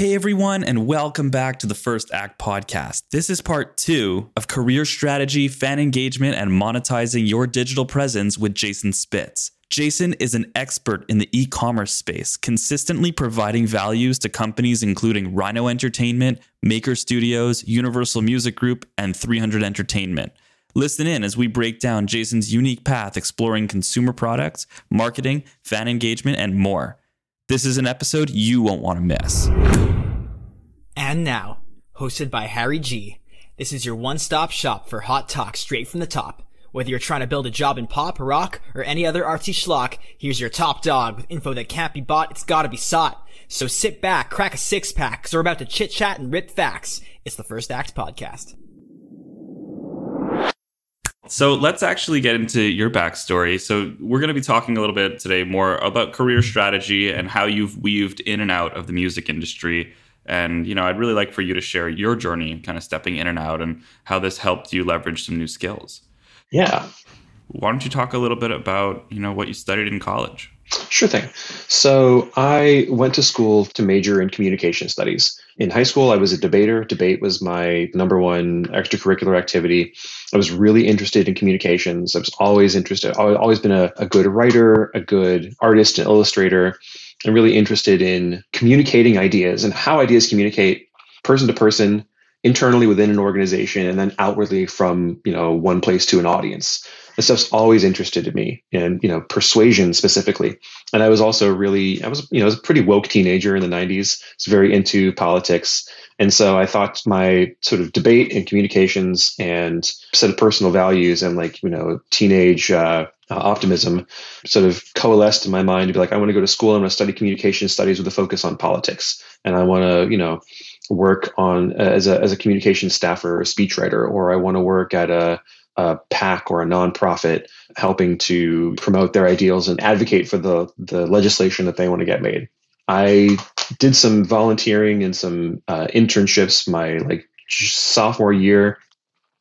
Hey everyone, and welcome back to the First Act podcast. This is part two of career strategy, fan engagement, and monetizing your digital presence with Jason Spitz. Jason is an expert in the e commerce space, consistently providing values to companies including Rhino Entertainment, Maker Studios, Universal Music Group, and 300 Entertainment. Listen in as we break down Jason's unique path exploring consumer products, marketing, fan engagement, and more. This is an episode you won't want to miss. And now, hosted by Harry G. This is your one-stop shop for hot talk straight from the top. Whether you're trying to build a job in pop, rock, or any other artsy schlock, here's your top dog with info that can't be bought, it's gotta be sought. So sit back, crack a six pack, cause we're about to chit chat and rip facts. It's the First Act Podcast. So let's actually get into your backstory. So we're going to be talking a little bit today more about career strategy and how you've weaved in and out of the music industry. And you know, I'd really like for you to share your journey, kind of stepping in and out, and how this helped you leverage some new skills. Yeah. Why don't you talk a little bit about you know what you studied in college? Sure thing. So I went to school to major in communication studies. In high school, I was a debater. Debate was my number one extracurricular activity. I was really interested in communications. I was always interested, I've always been a, a good writer, a good artist and illustrator, and really interested in communicating ideas and how ideas communicate person to person, internally within an organization, and then outwardly from you know one place to an audience this stuff's always interested to me and you know persuasion specifically. And i was also really i was you know I was a pretty woke teenager in the 90s was very into politics. And so i thought my sort of debate and communications and set of personal values and like you know teenage uh, uh, optimism sort of coalesced in my mind to be like i want to go to school. I'm going to study communication studies with a focus on politics. And i want to you know work on as a as a communication staffer or a speechwriter or i want to work at a a PAC or a nonprofit helping to promote their ideals and advocate for the, the legislation that they want to get made. I did some volunteering and some uh, internships my like sophomore year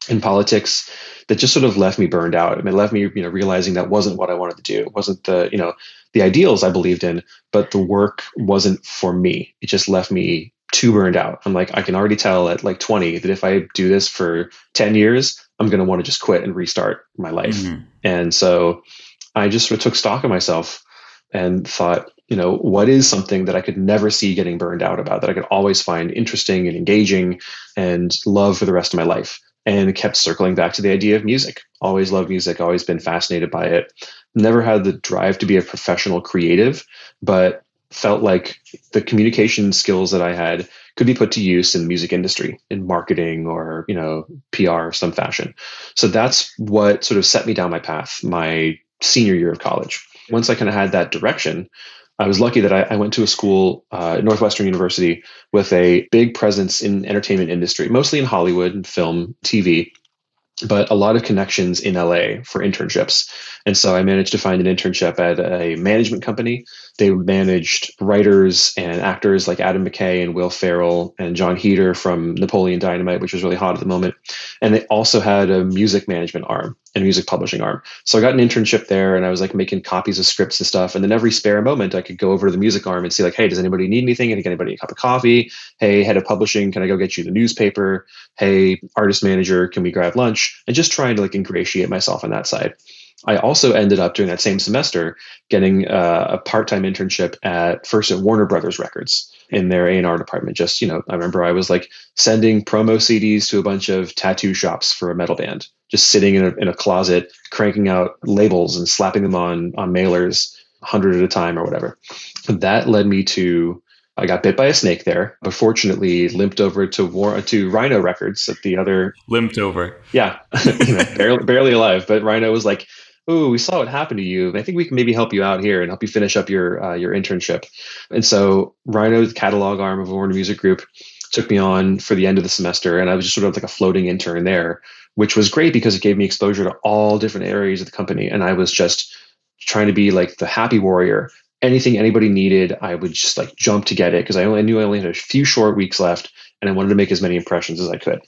in politics that just sort of left me burned out. I mean, it left me, you know, realizing that wasn't what I wanted to do. It wasn't the, you know, the ideals I believed in, but the work wasn't for me. It just left me too burned out. I'm like, I can already tell at like 20 that if I do this for 10 years, I'm going to want to just quit and restart my life. Mm-hmm. And so I just sort of took stock of myself and thought, you know, what is something that I could never see getting burned out about, that I could always find interesting and engaging and love for the rest of my life? And kept circling back to the idea of music. Always loved music, always been fascinated by it. Never had the drive to be a professional creative, but felt like the communication skills that I had could be put to use in the music industry, in marketing or you know PR some fashion. So that's what sort of set me down my path my senior year of college. Once I kind of had that direction, I was lucky that I, I went to a school, uh, Northwestern University, with a big presence in entertainment industry, mostly in Hollywood and film, TV but a lot of connections in LA for internships. And so I managed to find an internship at a management company. They managed writers and actors like Adam McKay and Will Ferrell and Jon Heder from Napoleon Dynamite, which was really hot at the moment. And they also had a music management arm and music publishing arm. So I got an internship there and I was like making copies of scripts and stuff. And then every spare moment I could go over to the music arm and see like, hey, does anybody need anything? Can anybody a cup of coffee? Hey, head of publishing, can I go get you the newspaper? Hey, artist manager, can we grab lunch? And just trying to like ingratiate myself on that side. I also ended up during that same semester getting uh, a part-time internship at first at Warner Brothers Records in their A&R department. Just, you know, I remember I was like sending promo CDs to a bunch of tattoo shops for a metal band, just sitting in a, in a closet, cranking out labels and slapping them on, on mailers 100 at a time or whatever. That led me to I got bit by a snake there, but fortunately limped over to War to Rhino Records at the other limped over. Yeah, you know, barely barely alive. But Rhino was like, oh, we saw what happened to you. I think we can maybe help you out here and help you finish up your uh, your internship. And so Rhino's catalog arm of Warner Music Group took me on for the end of the semester, and I was just sort of like a floating intern there, which was great because it gave me exposure to all different areas of the company, and I was just trying to be like the happy warrior. Anything anybody needed, I would just like jump to get it because I only I knew I only had a few short weeks left, and I wanted to make as many impressions as I could.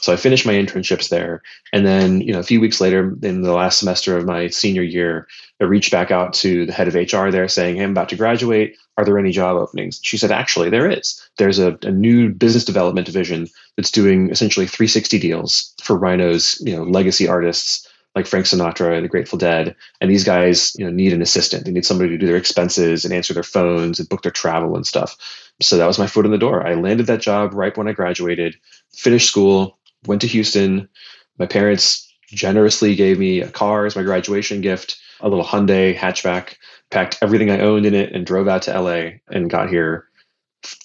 So I finished my internships there. And then, you know, a few weeks later, in the last semester of my senior year, I reached back out to the head of HR there saying, Hey, I'm about to graduate. Are there any job openings? She said, Actually, there is. There's a, a new business development division that's doing essentially 360 deals for Rhino's you know, legacy artists like Frank Sinatra and the Grateful Dead. And these guys, you know, need an assistant. They need somebody to do their expenses and answer their phones and book their travel and stuff. So that was my foot in the door. I landed that job right when I graduated, finished school, went to Houston. My parents generously gave me a car as my graduation gift, a little Hyundai hatchback, packed everything I owned in it and drove out to LA and got here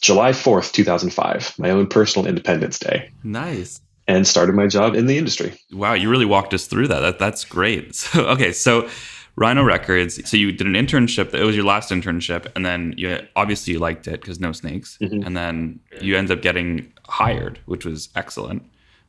July 4th, 2005, my own personal Independence Day. Nice and started my job in the industry. Wow, you really walked us through that. that that's great. So, okay, so Rhino Records. So you did an internship. It was your last internship, and then you obviously you liked it because no snakes. Mm-hmm. And then you ended up getting hired, which was excellent.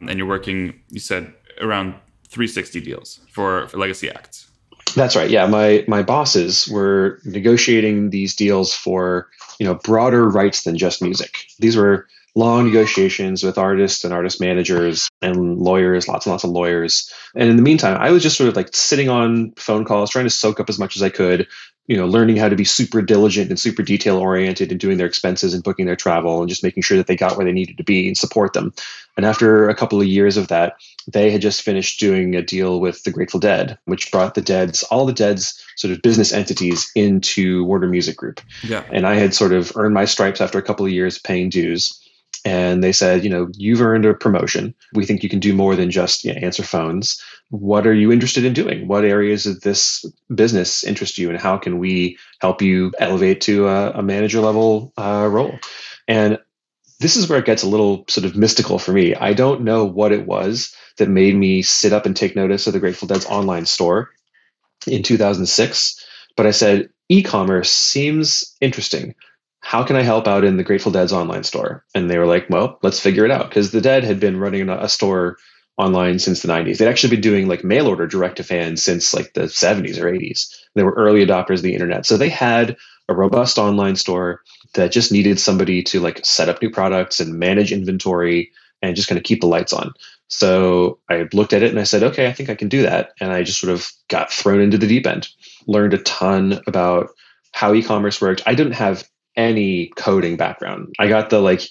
And you're working. You said around 360 deals for, for legacy acts. That's right. Yeah, my my bosses were negotiating these deals for you know broader rights than just music. These were long negotiations with artists and artist managers and lawyers, lots and lots of lawyers. And in the meantime, I was just sort of like sitting on phone calls, trying to soak up as much as I could, you know, learning how to be super diligent and super detail oriented and doing their expenses and booking their travel and just making sure that they got where they needed to be and support them. And after a couple of years of that, they had just finished doing a deal with the Grateful Dead, which brought the Dead's all the Dead's sort of business entities into Warner Music Group. Yeah. And I had sort of earned my stripes after a couple of years paying dues and they said, you know, you've earned a promotion. We think you can do more than just you know, answer phones. What are you interested in doing? What areas of this business interest you, and how can we help you elevate to a, a manager level uh, role? And this is where it gets a little sort of mystical for me. I don't know what it was that made me sit up and take notice of the Grateful Dead's online store in 2006, but I said, e commerce seems interesting how can I help out in the Grateful Dead's online store? And they were like, well, let's figure it out. Because the Dead had been running a store online since the 90s. They'd actually been doing like mail order direct to fans since like the 70s or 80s. They were early adopters of the internet. So they had a robust online store that just needed somebody to like set up new products and manage inventory and just kind of keep the lights on. So I looked at it and I said, okay, I think I can do that. And I just sort of got thrown into the deep end, learned a ton about how e-commerce worked. I didn't have any coding background. I got the like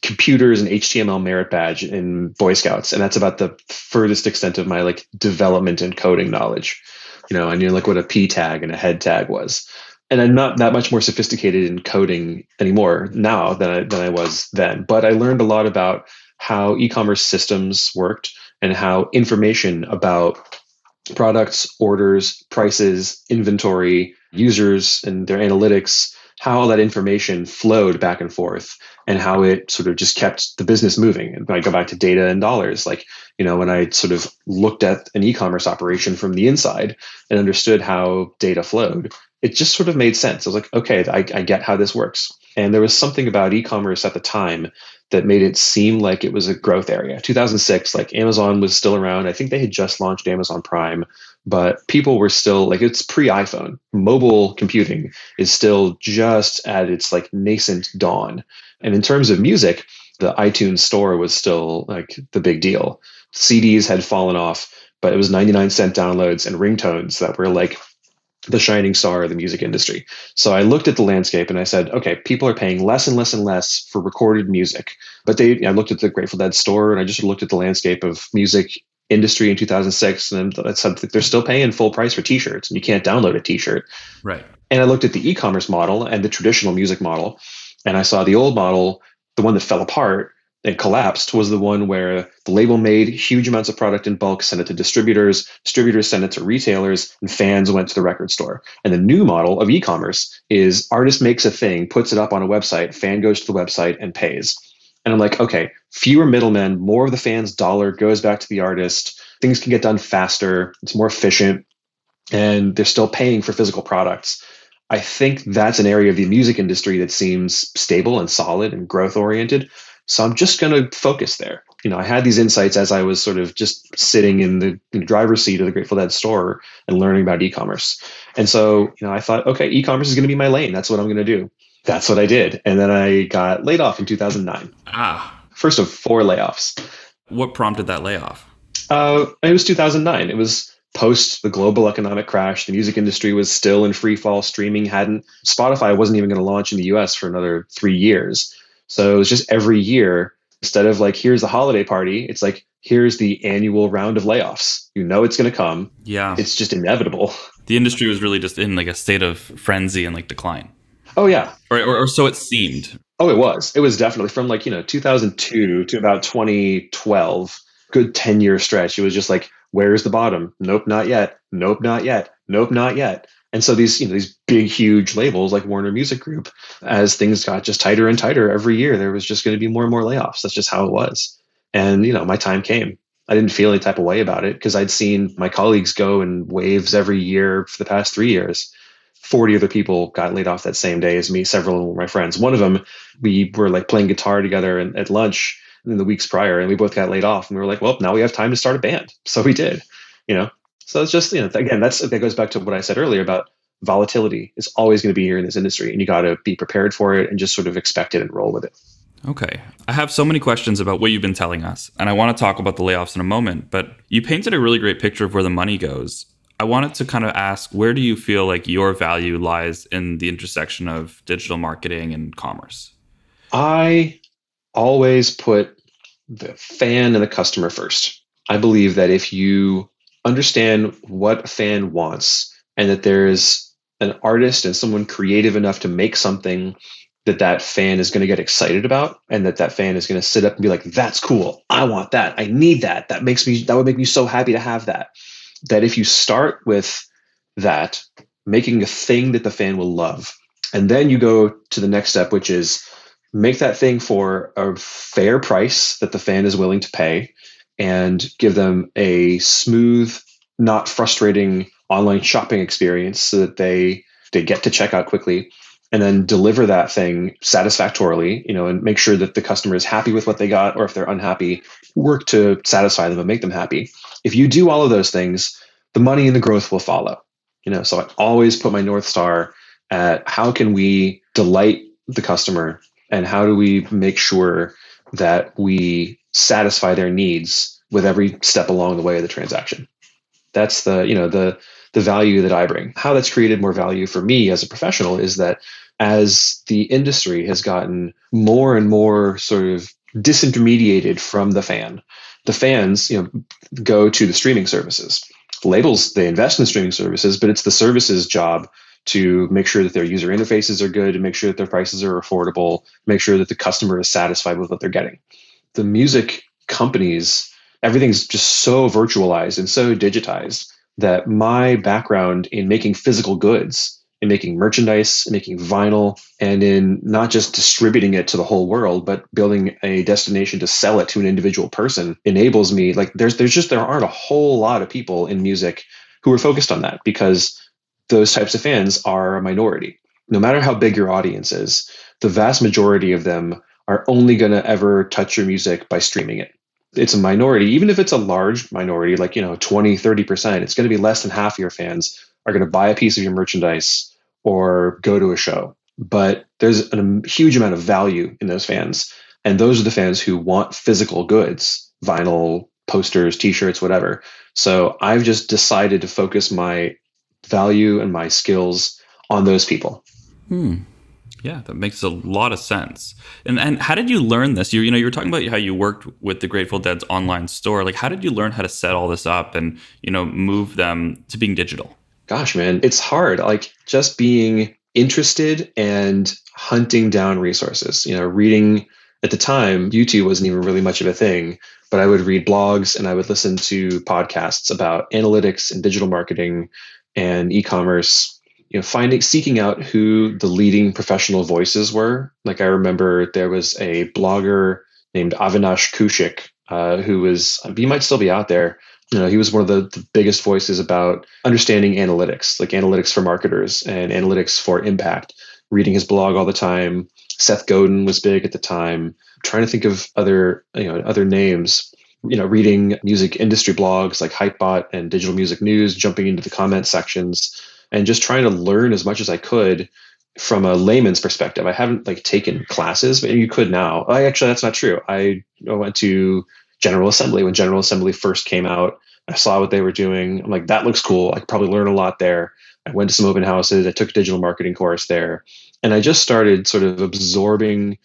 computers and HTML merit badge in Boy Scouts, and that's about the furthest extent of my like development and coding knowledge. You know, I knew like what a P tag and a head tag was. And I'm not that much more sophisticated in coding anymore now than I, than I was then. But I learned a lot about how e-commerce systems worked and how information about products, orders, prices, inventory, users, and their analytics how all that information flowed back and forth and how it sort of just kept the business moving. And I go back to data and dollars, like, you know, when I sort of looked at an e-commerce operation from the inside and understood how data flowed, it just sort of made sense. I was like, okay, I, I get how this works. And there was something about e-commerce at the time that made it seem like it was a growth area. 2006, like Amazon was still around. I think they had just launched Amazon Prime but people were still like it's pre-iphone mobile computing is still just at its like nascent dawn and in terms of music the itunes store was still like the big deal cds had fallen off but it was 99 cent downloads and ringtones that were like the shining star of the music industry. So I looked at the landscape and I said, okay, people are paying less and less and less for recorded music. But they, I looked at the Grateful Dead store and I just looked at the landscape of music industry in 2006 and that's something they're still paying full price for t-shirts and you can't download a t-shirt right and i looked at the e-commerce model and the traditional music model and i saw the old model the one that fell apart and collapsed was the one where the label made huge amounts of product in bulk sent it to distributors distributors sent it to retailers and fans went to the record store and the new model of e-commerce is artist makes a thing puts it up on a website fan goes to the website and pays and I'm like, okay, fewer middlemen, more of the fans' dollar goes back to the artist. Things can get done faster, it's more efficient, and they're still paying for physical products. I think that's an area of the music industry that seems stable and solid and growth oriented. So I'm just going to focus there. You know, I had these insights as I was sort of just sitting in the, in the driver's seat of the Grateful Dead store and learning about e-commerce. And so, you know, I thought, okay, e-commerce is going to be my lane. That's what I'm going to do that's what I did. And then I got laid off in 2009. Ah. First of four layoffs. What prompted that layoff? Uh, it was 2009. It was post the global economic crash, the music industry was still in free fall. Streaming hadn't, Spotify wasn't even going to launch in the US for another three years. So it was just every year, instead of like, here's the holiday party, it's like, here's the annual round of layoffs. You know it's going to come. Yeah. It's just inevitable. The industry was really just in like a state of frenzy and like decline. Oh, yeah. Or, or, or so it seemed. Oh, it was. It was definitely from like, you know, 2002 to about 2012, good 10 year stretch. It was just like, where's the bottom? Nope, not yet. Nope, not yet. Nope, not yet. And so these, you know, these big, huge labels like Warner Music Group, as things got just tighter and tighter every year, there was just going to be more and more layoffs. That's just how it was. And, you know, my time came. I didn't feel any type of way about it because I'd seen my colleagues go in waves every year for the past three years. 40 other people got laid off that same day as me. Several were my friends. One of them, we were like playing guitar together and, at lunch in the weeks prior, and we both got laid off. And we were like, well, now we have time to start a band. So we did, you know. So it's just, you know, again, that's that goes back to what I said earlier about volatility is always going to be here in this industry, and you got to be prepared for it and just sort of expect it and roll with it. Okay. I have so many questions about what you've been telling us, and I want to talk about the layoffs in a moment, but you painted a really great picture of where the money goes. I wanted to kind of ask where do you feel like your value lies in the intersection of digital marketing and commerce? I always put the fan and the customer first. I believe that if you understand what a fan wants and that there's an artist and someone creative enough to make something that that fan is going to get excited about and that that fan is going to sit up and be like that's cool. I want that. I need that. That makes me that would make me so happy to have that. That if you start with that making a thing that the fan will love and then you go to the next step which is make that thing for a fair price that the fan is willing to pay and give them a smooth not frustrating online shopping experience so that they they get to check out quickly and then deliver that thing satisfactorily, you know, and make sure that the customer is happy with what they got, or if they're unhappy, work to satisfy them and make them happy. If you do all of those things, the money and the growth will follow. You know, so I always put my North Star at how can we delight the customer and how do we make sure that we satisfy their needs with every step along the way of the transaction. That's the, you know, the the value that I bring. How that's created more value for me as a professional is that as the industry has gotten more and more sort of disintermediated from the fan, the fans, you know, go to the streaming services. Labels, they invest in the streaming services, but it's the services job to make sure that their user interfaces are good, to make sure that their prices are affordable, make sure that the customer is satisfied with what they're getting. The music companies, everything's just so virtualized and so digitized that my background in making physical goods in making merchandise, in making vinyl, and in not just distributing it to the whole world, but building a destination to sell it to an individual person enables me. Like there's there's just there aren't a whole lot of people in music who are focused on that because those types of fans are a minority. No matter how big your audience is, the vast majority of them are only going to ever touch your music by streaming it. It's a minority, even if it's a large minority, like, you know, 20, 30%, it's going to be less than half of your fans are going to buy a piece of your merchandise or go to a show. But there's a huge amount of value in those fans. And those are the fans who want physical goods, vinyl, posters, t shirts, whatever. So I've just decided to focus my value and my skills on those people. Hmm. Yeah, that makes a lot of sense. And and how did you learn this? You you know you were talking about how you worked with the Grateful Dead's online store. Like how did you learn how to set all this up and you know move them to being digital? gosh, man, it's hard. Like just being interested and hunting down resources, you know, reading at the time, YouTube wasn't even really much of a thing, but I would read blogs and I would listen to podcasts about analytics and digital marketing and e-commerce, you know, finding seeking out who the leading professional voices were. Like I remember there was a blogger named Avinash Kaushik, uh, who was he might still be out there, you know, he was one of the, the, biggest voices about understanding analytics, like analytics for marketers and analytics for impact. Reading his blog all the time. Seth Godin was big at the time. I'm trying to think of other, you know, other names. You know, reading music industry blogs like Hypebot and Digital Music News, jumping into the comment sections, and just trying to learn as much as I could from a layman's perspective. I haven't like taken classes, but you could now. I actually that's not true. I went to General Assembly when General Assembly first came out I saw what they were doing. I'm like, that looks cool. I could probably learn a lot there. I went to some open houses. I took a digital marketing course there. And I just started sort of absorbing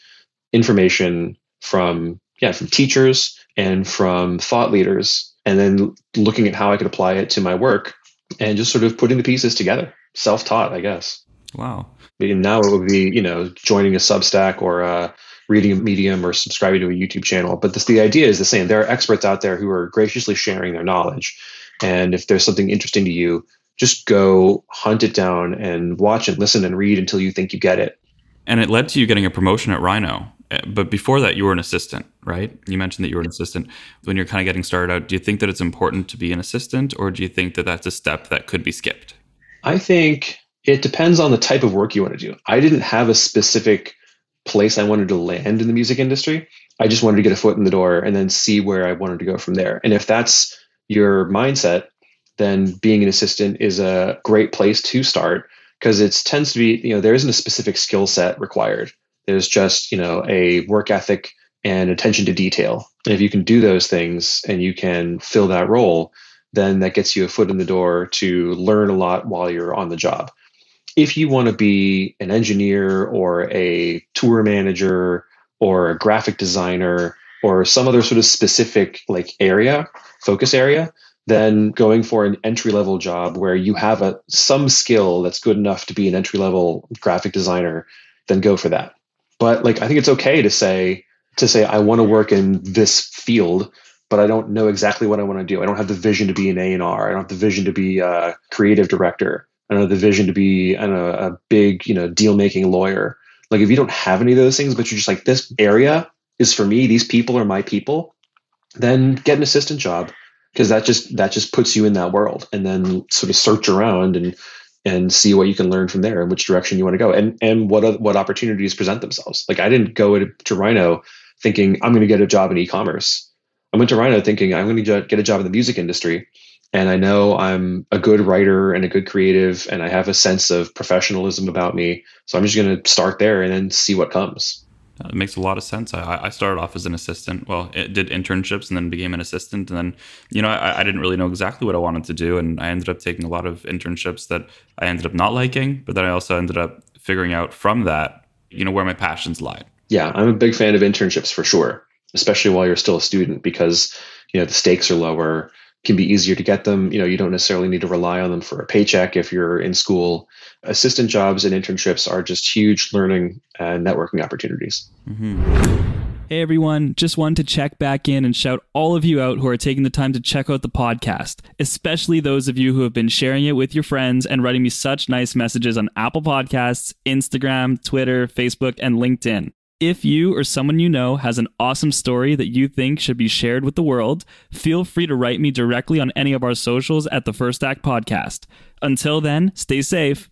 information from yeah, from teachers and from thought leaders, and then looking at how I could apply it to my work and just sort of putting the pieces together. Self-taught, I guess. Wow. And now it would be, you know, joining a Substack or uh, reading a Medium or subscribing to a YouTube channel. But this, the idea is the same. There are experts out there who are graciously sharing their knowledge. And if there's something interesting to you, just go hunt it down and watch and listen and read until you think you get it. And it led to you getting a promotion at Rhino. But before that, you were an assistant, right? You mentioned that you were an assistant. When you're kind of getting started out, do you think that it's important to be an assistant, or do you think that that's a step that could be skipped? I think it depends on the type of work you want to do. I didn't have a specific place I wanted to land in the music industry. I just wanted to get a foot in the door and then see where I wanted to go from there. And if that's your mindset, then being an assistant is a great place to start because it tends to be, you know, there isn't a specific skill set required. There's just, you know, a work ethic and attention to detail. And if you can do those things and you can fill that role, then that gets you a foot in the door to learn a lot while you're on the job. If you want to be an engineer or a tour manager or a graphic designer or some other sort of specific like area, focus area, then going for an entry level job where you have a some skill that's good enough to be an entry level graphic designer, then go for that. But like I think it's okay to say to say I want to work in this field, but I don't know exactly what I want to do. I don't have the vision to be an A and R. I don't have the vision to be a creative director. I don't have the vision to be a, a big you know deal making lawyer. Like if you don't have any of those things, but you're just like this area is for me. These people are my people. Then get an assistant job because that just that just puts you in that world and then sort of search around and and see what you can learn from there and which direction you want to go and and what what opportunities present themselves. Like i didn't go to, to rhino thinking i'm going to get a job in e-commerce. I went to rhino thinking i'm going to get a job in the music industry. And i know i'm a good writer and a good creative and i have a sense of professionalism about me so i'm just going to start there and then see what comes it makes a lot of sense. I, I started off as an assistant. Well, it did internships and then became an assistant. And then, you know, I, I, didn't really know exactly what I wanted to do. And I ended up taking a lot of internships that I ended up not liking. But then I also ended up figuring out from that, you know, where my passions lie. Yeah, I'm a big fan of internships for sure, especially while you're still a student because, you know, the stakes are lower can be easier to get them. You know, you don't necessarily need to rely on them for a paycheck if you're in school. Assistant jobs and internships are just huge learning and networking opportunities. Mm-hmm. Hey everyone, just wanted to check back in and shout all of you out who are taking the time to check out the podcast, especially those of you who have been sharing it with your friends and writing me such nice messages on Apple Podcasts, Instagram, Twitter, Facebook, and LinkedIn. If you or someone you know has an awesome story that you think should be shared with the world, feel free to write me directly on any of our socials at the First Act Podcast. Until then, stay safe